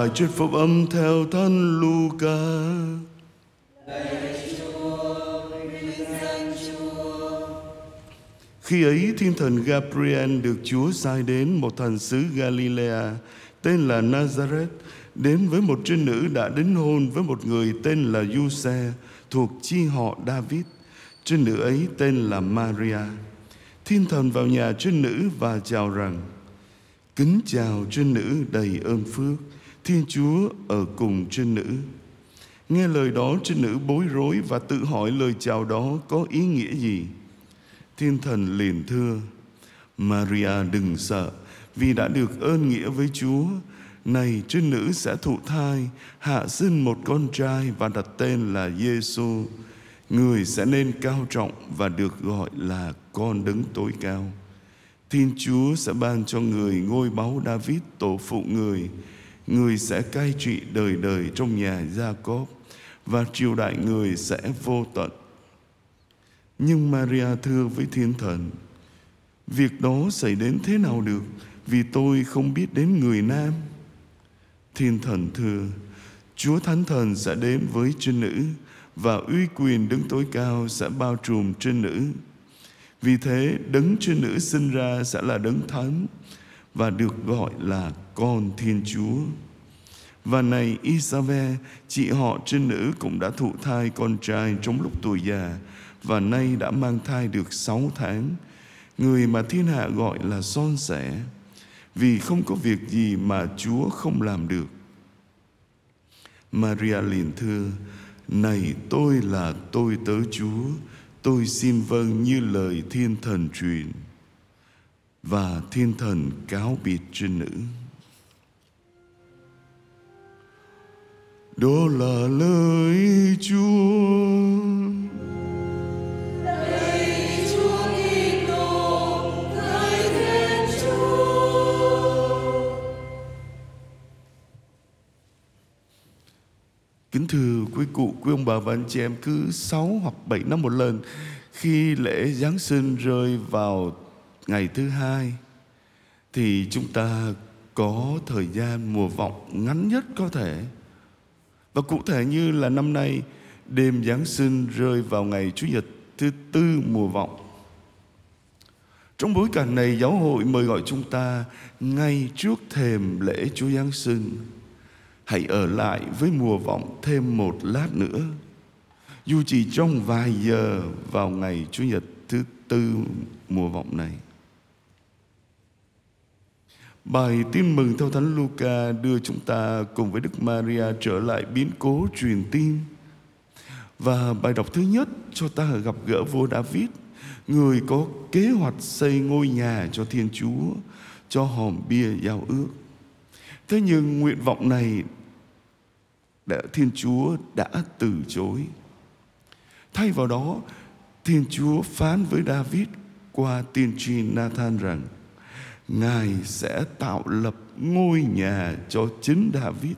Bài thuyết phúc âm theo Thánh Luca. Khi ấy, thiên thần Gabriel được Chúa sai đến một thành xứ Galilea, tên là Nazareth, đến với một trinh nữ đã đính hôn với một người tên là Giuse, thuộc chi họ David. Trinh nữ ấy tên là Maria. Thiên thần vào nhà trinh nữ và chào rằng, Kính chào trinh nữ đầy ơn phước Thiên Chúa ở cùng trinh nữ. Nghe lời đó trinh nữ bối rối và tự hỏi lời chào đó có ý nghĩa gì? Thiên thần liền thưa, Maria đừng sợ, vì đã được ơn nghĩa với Chúa. Này trinh nữ sẽ thụ thai, hạ sinh một con trai và đặt tên là Giêsu người sẽ nên cao trọng và được gọi là con đấng tối cao. Thiên Chúa sẽ ban cho người ngôi báu David tổ phụ người người sẽ cai trị đời đời trong nhà gia cốp và triều đại người sẽ vô tận. Nhưng Maria thưa với thiên thần, Việc đó xảy đến thế nào được? Vì tôi không biết đến người nam. Thiên thần thưa, Chúa Thánh Thần sẽ đến với trinh nữ, Và uy quyền đứng tối cao sẽ bao trùm trên nữ. Vì thế, đấng trên nữ sinh ra sẽ là đấng thánh, Và được gọi là con Thiên Chúa và này Isabe, chị họ trinh nữ cũng đã thụ thai con trai trong lúc tuổi già và nay đã mang thai được sáu tháng. Người mà thiên hạ gọi là son sẻ, vì không có việc gì mà Chúa không làm được. Maria liền thưa, này tôi là tôi tớ Chúa, tôi xin vâng như lời thiên thần truyền. Và thiên thần cáo biệt trinh nữ. Đó là lời Chúa. Chúa Thiên Chúa. Kính thưa quý cụ, quý ông bà và anh chị em cứ 6 hoặc 7 năm một lần khi lễ Giáng sinh rơi vào ngày thứ hai thì chúng ta có thời gian mùa vọng ngắn nhất có thể. Và cụ thể như là năm nay, đêm Giáng sinh rơi vào ngày Chủ nhật thứ tư mùa vọng. Trong bối cảnh này, giáo hội mời gọi chúng ta ngay trước thềm lễ Chúa Giáng sinh hãy ở lại với mùa vọng thêm một lát nữa dù chỉ trong vài giờ vào ngày Chủ nhật thứ tư mùa vọng này. Bài tin mừng theo Thánh Luca đưa chúng ta cùng với Đức Maria trở lại biến cố truyền tin. Và bài đọc thứ nhất cho ta gặp gỡ vua David, người có kế hoạch xây ngôi nhà cho Thiên Chúa, cho hòm bia giao ước. Thế nhưng nguyện vọng này đã Thiên Chúa đã từ chối. Thay vào đó, Thiên Chúa phán với David qua tiên tri Nathan rằng Ngài sẽ tạo lập ngôi nhà cho chính David.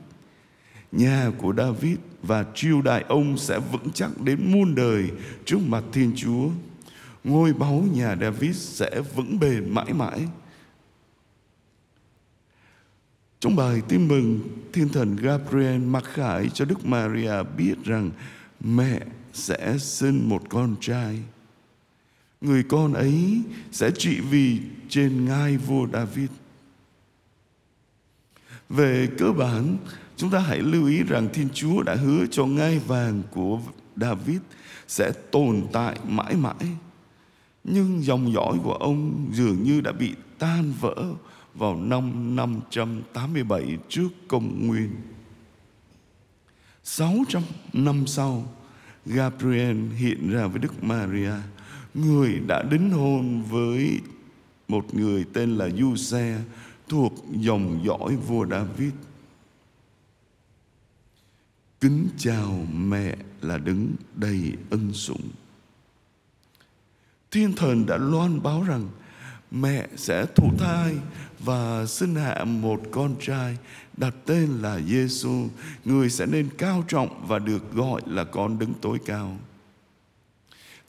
Nhà của David và triều đại ông sẽ vững chắc đến muôn đời trước mặt Thiên Chúa. Ngôi báu nhà David sẽ vững bền mãi mãi. Trong bài tin mừng, thiên thần Gabriel mặc khải cho Đức Maria biết rằng mẹ sẽ sinh một con trai. Người con ấy sẽ trị vì trên ngai vua David. Về cơ bản, chúng ta hãy lưu ý rằng Thiên Chúa đã hứa cho ngai vàng của David sẽ tồn tại mãi mãi. Nhưng dòng dõi của ông dường như đã bị tan vỡ vào năm 587 trước công nguyên. 600 năm sau, Gabriel hiện ra với Đức Maria, người đã đính hôn với một người tên là Giuse thuộc dòng dõi vua David. Kính chào mẹ là đứng đầy ân sủng. Thiên thần đã loan báo rằng mẹ sẽ thụ thai và sinh hạ một con trai đặt tên là Giêsu, người sẽ nên cao trọng và được gọi là con đứng tối cao.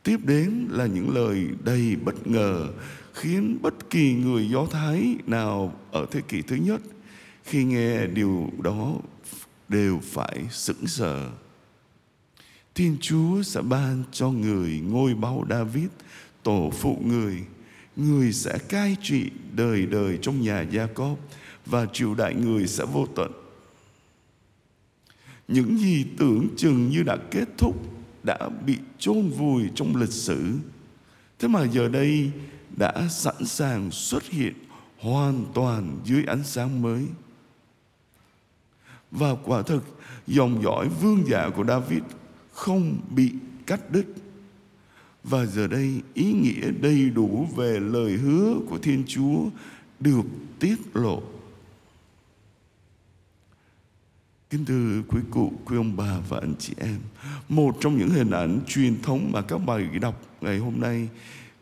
Tiếp đến là những lời đầy bất ngờ khiến bất kỳ người Do Thái nào ở thế kỷ thứ nhất khi nghe điều đó đều phải sững sờ. Thiên Chúa sẽ ban cho người ngôi báu David, tổ phụ người. Người sẽ cai trị đời đời trong nhà Gia Cốp và triều đại người sẽ vô tận. Những gì tưởng chừng như đã kết thúc đã bị chôn vùi trong lịch sử. Thế mà giờ đây đã sẵn sàng xuất hiện hoàn toàn dưới ánh sáng mới. Và quả thực, dòng dõi vương giả của David không bị cắt đứt. Và giờ đây, ý nghĩa đầy đủ về lời hứa của Thiên Chúa được tiết lộ. Kính thưa quý cụ, quý ông bà và anh chị em, một trong những hình ảnh truyền thống mà các bài đọc ngày hôm nay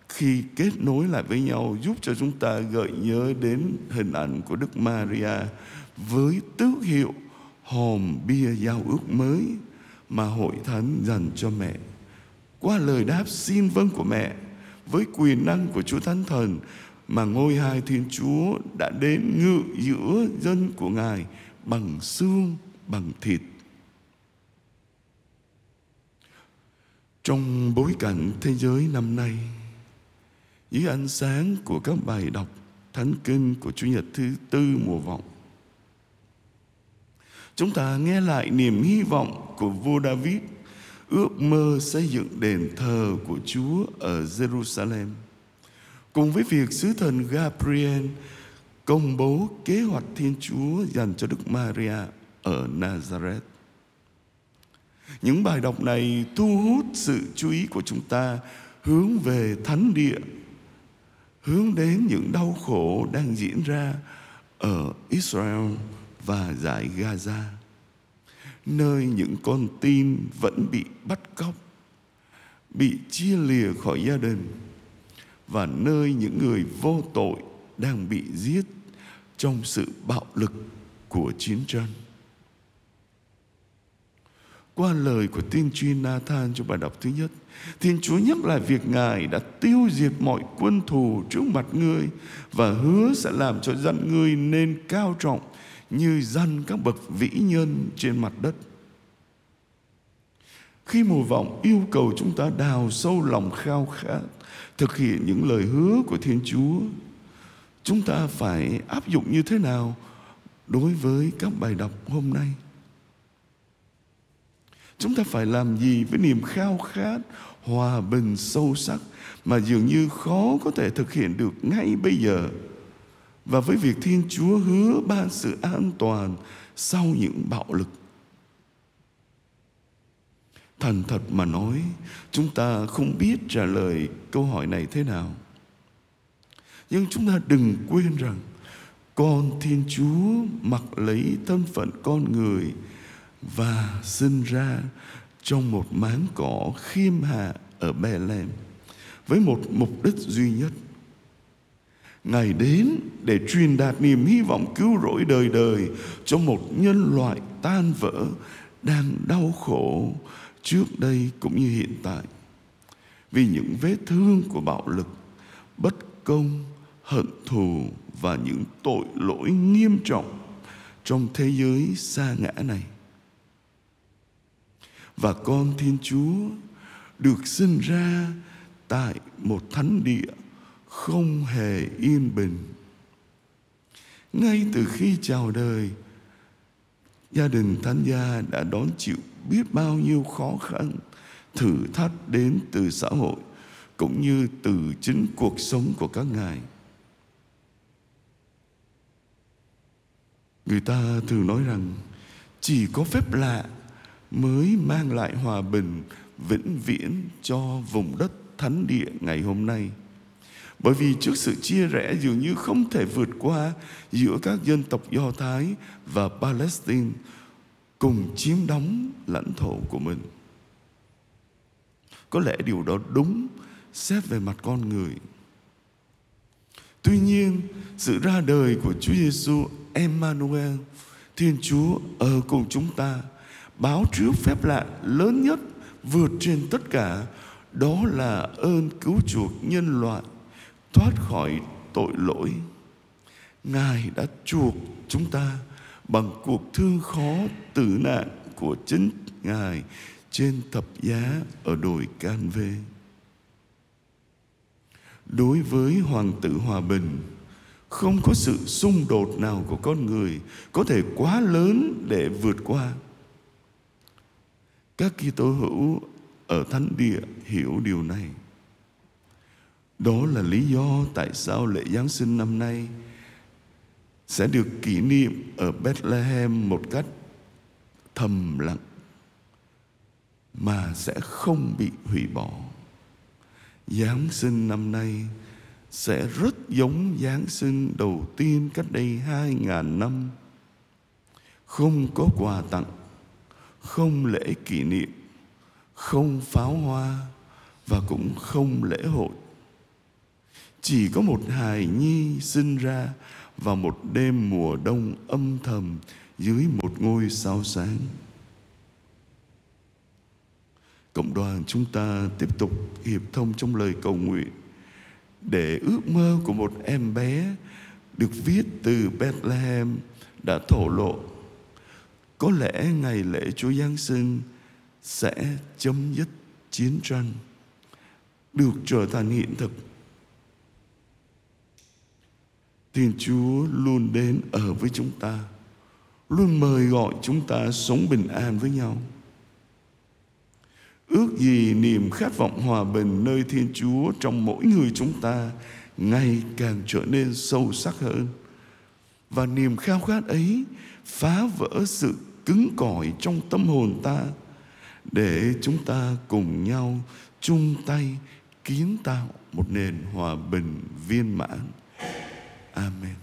khi kết nối lại với nhau giúp cho chúng ta gợi nhớ đến hình ảnh của Đức Maria với tước hiệu hòm bia giao ước mới mà hội thánh dành cho mẹ. Qua lời đáp xin vâng của mẹ với quyền năng của Chúa Thánh Thần mà ngôi hai Thiên Chúa đã đến ngự giữa dân của Ngài bằng xương, bằng thịt. Trong bối cảnh thế giới năm nay, dưới ánh sáng của các bài đọc thánh kinh của Chủ nhật thứ tư mùa vọng, Chúng ta nghe lại niềm hy vọng của vua David ước mơ xây dựng đền thờ của Chúa ở Jerusalem. Cùng với việc sứ thần Gabriel công bố kế hoạch Thiên Chúa dành cho Đức Maria ở Nazareth. Những bài đọc này thu hút sự chú ý của chúng ta hướng về thánh địa, hướng đến những đau khổ đang diễn ra ở Israel và giải Gaza, nơi những con tin vẫn bị bắt cóc, bị chia lìa khỏi gia đình và nơi những người vô tội đang bị giết trong sự bạo lực của chiến tranh. Qua lời của tiên tri Nathan trong bài đọc thứ nhất, Thiên Chúa nhắc lại việc Ngài đã tiêu diệt mọi quân thù trước mặt ngươi và hứa sẽ làm cho dân ngươi nên cao trọng như dân các bậc vĩ nhân trên mặt đất. Khi mùa vọng yêu cầu chúng ta đào sâu lòng khao khát thực hiện những lời hứa của Thiên Chúa, chúng ta phải áp dụng như thế nào đối với các bài đọc hôm nay? Chúng ta phải làm gì với niềm khao khát hòa bình sâu sắc mà dường như khó có thể thực hiện được ngay bây giờ? và với việc Thiên Chúa hứa ban sự an toàn sau những bạo lực. Thành thật mà nói, chúng ta không biết trả lời câu hỏi này thế nào. Nhưng chúng ta đừng quên rằng con Thiên Chúa mặc lấy thân phận con người và sinh ra trong một máng cỏ khiêm hạ ở Bethlehem với một mục đích duy nhất – Ngài đến để truyền đạt niềm hy vọng cứu rỗi đời đời cho một nhân loại tan vỡ đang đau khổ trước đây cũng như hiện tại. Vì những vết thương của bạo lực, bất công, hận thù và những tội lỗi nghiêm trọng trong thế giới xa ngã này. Và con Thiên Chúa được sinh ra tại một thánh địa không hề yên bình. Ngay từ khi chào đời, gia đình thánh gia đã đón chịu biết bao nhiêu khó khăn, thử thách đến từ xã hội cũng như từ chính cuộc sống của các ngài. Người ta thường nói rằng, chỉ có phép lạ mới mang lại hòa bình vĩnh viễn cho vùng đất thánh địa ngày hôm nay bởi vì trước sự chia rẽ dường như không thể vượt qua giữa các dân tộc Do Thái và Palestine cùng chiếm đóng lãnh thổ của mình. Có lẽ điều đó đúng xét về mặt con người. Tuy nhiên, sự ra đời của Chúa Giêsu Emmanuel, Thiên Chúa ở cùng chúng ta, báo trước phép lạ lớn nhất vượt trên tất cả, đó là ơn cứu chuộc nhân loại thoát khỏi tội lỗi ngài đã chuộc chúng ta bằng cuộc thương khó tử nạn của chính Ngài trên thập giá ở đồi Can Vê. Đối với Hoàng tử Hòa Bình, không có sự xung đột nào của con người có thể quá lớn để vượt qua. Các Kitô hữu ở thánh địa hiểu điều này. Đó là lý do tại sao lễ Giáng sinh năm nay sẽ được kỷ niệm ở Bethlehem một cách thầm lặng mà sẽ không bị hủy bỏ. Giáng sinh năm nay sẽ rất giống Giáng sinh đầu tiên cách đây hai ngàn năm. Không có quà tặng, không lễ kỷ niệm, không pháo hoa và cũng không lễ hội. Chỉ có một hài nhi sinh ra vào một đêm mùa đông âm thầm dưới một ngôi sao sáng. Cộng đoàn chúng ta tiếp tục hiệp thông trong lời cầu nguyện để ước mơ của một em bé được viết từ Bethlehem đã thổ lộ. Có lẽ ngày lễ Chúa Giáng sinh sẽ chấm dứt chiến tranh, được trở thành hiện thực. Thiên Chúa luôn đến ở với chúng ta, luôn mời gọi chúng ta sống bình an với nhau. Ước gì niềm khát vọng hòa bình nơi Thiên Chúa trong mỗi người chúng ta ngày càng trở nên sâu sắc hơn. Và niềm khao khát ấy phá vỡ sự cứng cỏi trong tâm hồn ta, để chúng ta cùng nhau chung tay kiến tạo một nền hòa bình viên mãn. Amen.